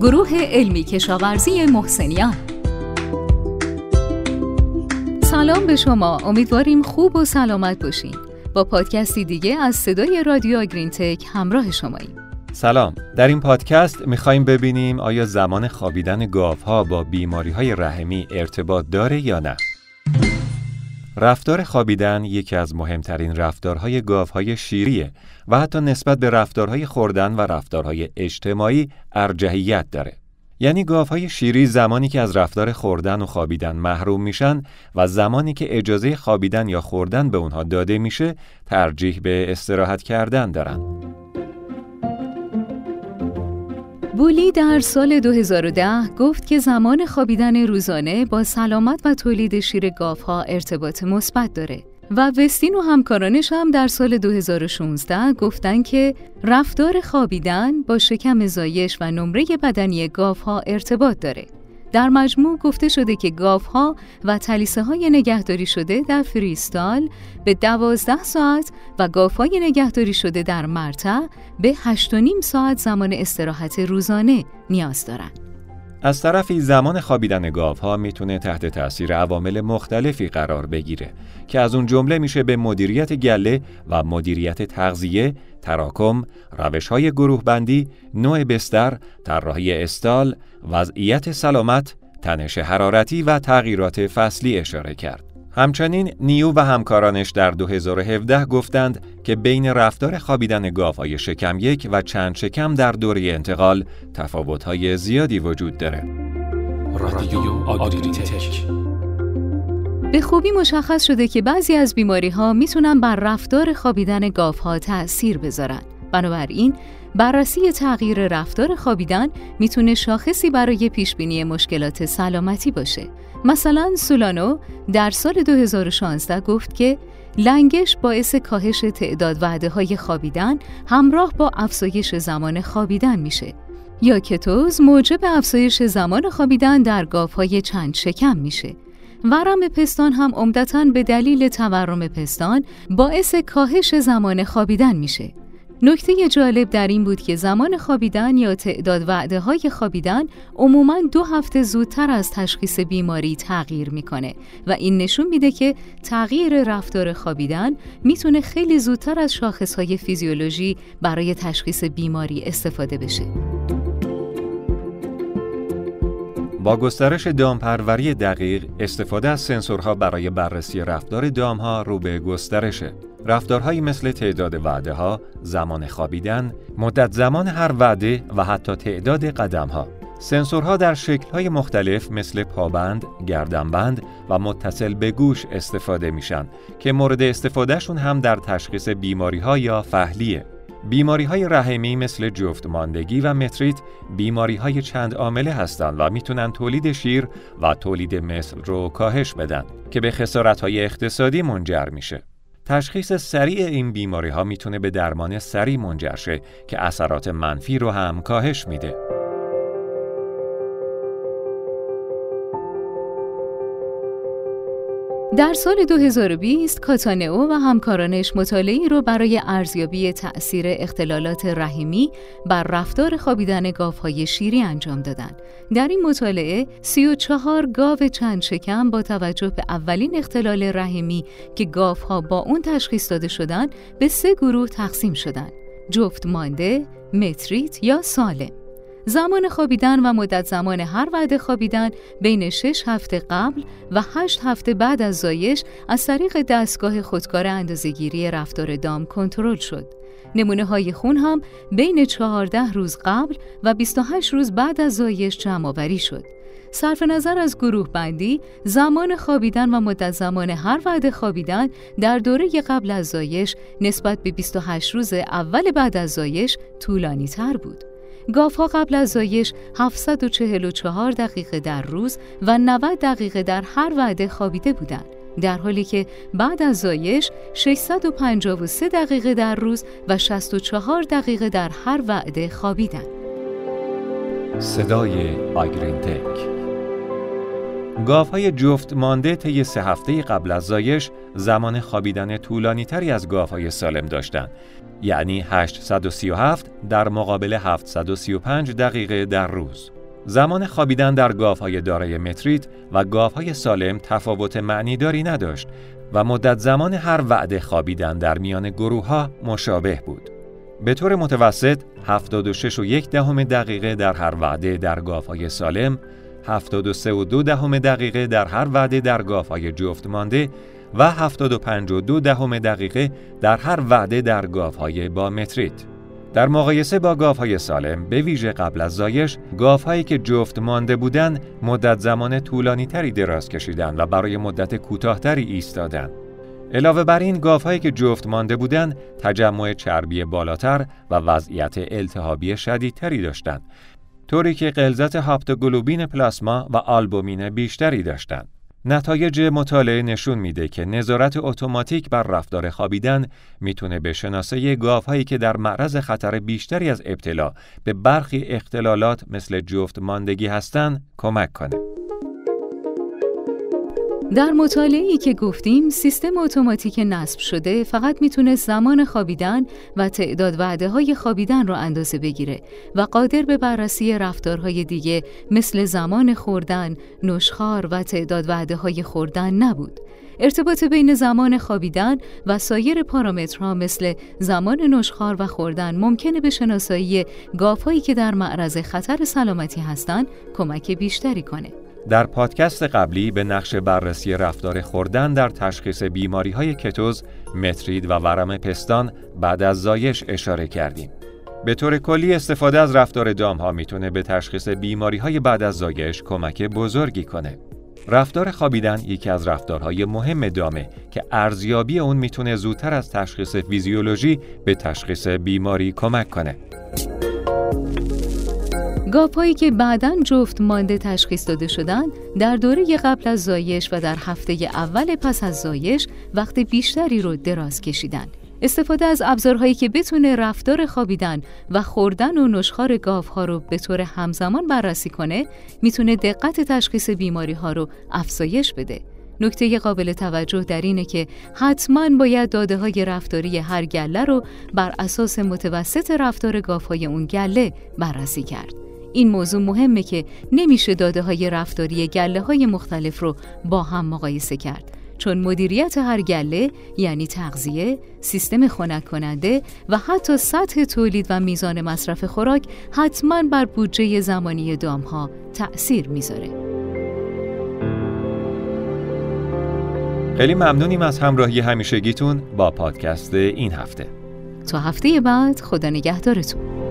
گروه علمی کشاورزی محسنیان. سلام به شما. امیدواریم خوب و سلامت باشین. با پادکستی دیگه از صدای رادیو گرین تک همراه شماییم. سلام. در این پادکست می‌خوایم ببینیم آیا زمان خوابیدن گاوها با بیماری های رحمی ارتباط داره یا نه. رفتار خوابیدن یکی از مهمترین رفتارهای گاوهای شیریه و حتی نسبت به رفتارهای خوردن و رفتارهای اجتماعی ارجحیت داره. یعنی گاوهای شیری زمانی که از رفتار خوردن و خوابیدن محروم میشن و زمانی که اجازه خوابیدن یا خوردن به اونها داده میشه ترجیح به استراحت کردن دارن. بولی در سال 2010 گفت که زمان خوابیدن روزانه با سلامت و تولید شیر گاوها ارتباط مثبت داره و وستین و همکارانش هم در سال 2016 گفتن که رفتار خوابیدن با شکم زایش و نمره بدنی گاوها ارتباط داره. در مجموع گفته شده که گاوها و تلیسه های نگهداری شده در فریستال به دوازده ساعت و گاوهای نگهداری شده در مرتع به هشت و نیم ساعت زمان استراحت روزانه نیاز دارند. از طرفی زمان خوابیدن گاوها می‌تونه تحت تاثیر عوامل مختلفی قرار بگیره که از اون جمله میشه به مدیریت گله و مدیریت تغذیه، تراکم، روش های گروه بندی، نوع بستر، طراحی استال، وضعیت سلامت، تنش حرارتی و تغییرات فصلی اشاره کرد. همچنین نیو و همکارانش در 2017 گفتند که بین رفتار خوابیدن گاوهای شکم یک و چند شکم در دوره انتقال تفاوت‌های زیادی وجود داره. به خوبی مشخص شده که بعضی از بیماری ها می‌تونن بر رفتار خوابیدن گاف ها تأثیر بذارن. بنابراین بررسی تغییر رفتار خوابیدن می‌تونه شاخصی برای پیشبینی مشکلات سلامتی باشه. مثلا سولانو در سال 2016 گفت که لنگش باعث کاهش تعداد وعده های خوابیدن همراه با افزایش زمان خوابیدن میشه. یا کتوز موجب افزایش زمان خوابیدن در های چند شکم میشه. ورم پستان هم عمدتا به دلیل تورم پستان باعث کاهش زمان خوابیدن میشه. نکته جالب در این بود که زمان خوابیدن یا تعداد وعده های خوابیدن عموما دو هفته زودتر از تشخیص بیماری تغییر می‌کنه و این نشون میده که تغییر رفتار خوابیدن می‌تونه خیلی زودتر از شاخص های فیزیولوژی برای تشخیص بیماری استفاده بشه. با گسترش دامپروری دقیق استفاده از سنسورها برای بررسی رفتار دامها رو به گسترشه. رفتارهایی مثل تعداد وعده ها، زمان خوابیدن، مدت زمان هر وعده و حتی تعداد قدم ها. سنسورها در شکل‌های مختلف مثل پابند، گردنبند و متصل به گوش استفاده میشن که مورد استفادهشون هم در تشخیص بیماری‌ها یا فهلیه. بیماری های رحمی مثل جفت ماندگی و متریت بیماری های چند عامله هستند و می‌تونن تولید شیر و تولید مثل رو کاهش بدن که به خسارت های اقتصادی منجر میشه. تشخیص سریع این بیماری ها می‌تونه به درمان سریع منجر شه که اثرات منفی رو هم کاهش میده. در سال 2020 کاتانئو و همکارانش مطالعی رو برای ارزیابی تأثیر اختلالات رحمی بر رفتار خوابیدن گاوهای شیری انجام دادند. در این مطالعه 34 گاو چند شکم با توجه به اولین اختلال رحمی که گاوها با اون تشخیص داده شدند به سه گروه تقسیم شدند. جفت مانده، متریت یا سالم. زمان خوابیدن و مدت زمان هر وعده خوابیدن بین 6 هفته قبل و 8 هفته بعد از زایش از طریق دستگاه خودکار اندازهگیری رفتار دام کنترل شد. نمونه های خون هم بین 14 روز قبل و 28 روز بعد از زایش جمع آوری شد. صرف نظر از گروه بندی، زمان خوابیدن و مدت زمان هر وعده خوابیدن در دوره قبل از زایش نسبت به 28 روز اول بعد از زایش طولانی تر بود. ها قبل از زایش 744 دقیقه در روز و 90 دقیقه در هر وعده خوابیده بودند. در حالی که بعد از زایش 653 دقیقه در روز و 64 دقیقه در هر وعده خوابیدند. صدای آگرین تک های جفت مانده طی سه هفته قبل از زایش زمان خوابیدن طولانی تری از های سالم داشتند یعنی 837 در مقابل 735 دقیقه در روز. زمان خوابیدن در های دارای متریت و های سالم تفاوت معنیداری نداشت و مدت زمان هر وعده خوابیدن در میان گروه ها مشابه بود. به طور متوسط 76 و یک دهم دقیقه در هر وعده در های سالم 73 و دو دهم دقیقه در هر وعده در های جفت مانده و 75 و دو دهم دقیقه در هر وعده در های با متریت. در مقایسه با های سالم به ویژه قبل از زایش هایی که جفت مانده بودند مدت زمان طولانی تری دراز کشیدند و برای مدت کوتاهتری ایستادند. علاوه بر این هایی که جفت مانده بودند تجمع چربی بالاتر و وضعیت التهابی شدیدتری داشتند طوری که غلظت هاپتوگلوبین پلاسما و آلبومین بیشتری داشتند. نتایج مطالعه نشون میده که نظارت اتوماتیک بر رفتار خوابیدن می‌تونه به شناسایی گاوهایی که در معرض خطر بیشتری از ابتلا به برخی اختلالات مثل جفت ماندگی هستند کمک کنه. در مطالعه‌ای که گفتیم سیستم اتوماتیک نصب شده فقط می‌تونه زمان خوابیدن و تعداد وعده های خوابیدن رو اندازه بگیره و قادر به بررسی رفتارهای دیگه مثل زمان خوردن، نشخار و تعداد وعده های خوردن نبود. ارتباط بین زمان خوابیدن و سایر پارامترها مثل زمان نشخار و خوردن ممکنه به شناسایی گاوهایی که در معرض خطر سلامتی هستند کمک بیشتری کنه. در پادکست قبلی به نقش بررسی رفتار خوردن در تشخیص بیماری های کتوز، مترید و ورم پستان بعد از زایش اشاره کردیم. به طور کلی استفاده از رفتار دام ها می‌تونه به تشخیص بیماری های بعد از زایش کمک بزرگی کنه. رفتار خوابیدن یکی از رفتارهای مهم دامه که ارزیابی اون می‌تونه زودتر از تشخیص فیزیولوژی به تشخیص بیماری کمک کنه. گاپایی که بعدا جفت مانده تشخیص داده شدن در دوره قبل از زایش و در هفته اول پس از زایش وقت بیشتری رو دراز کشیدن. استفاده از ابزارهایی که بتونه رفتار خوابیدن و خوردن و نشخار گاوها رو به طور همزمان بررسی کنه می‌تونه دقت تشخیص بیماری ها رو افزایش بده. نکته قابل توجه در اینه که حتما باید داده های رفتاری هر گله رو بر اساس متوسط رفتار گاوهای اون گله بررسی کرد. این موضوع مهمه که نمیشه داده های رفتاری گله های مختلف رو با هم مقایسه کرد چون مدیریت هر گله یعنی تغذیه، سیستم خنک کننده و حتی سطح تولید و میزان مصرف خوراک حتما بر بودجه زمانی دام ها تأثیر می‌ذاره. خیلی ممنونیم از همراهی همیشگیتون با پادکست این هفته. تا هفته بعد خدا نگهدارتون.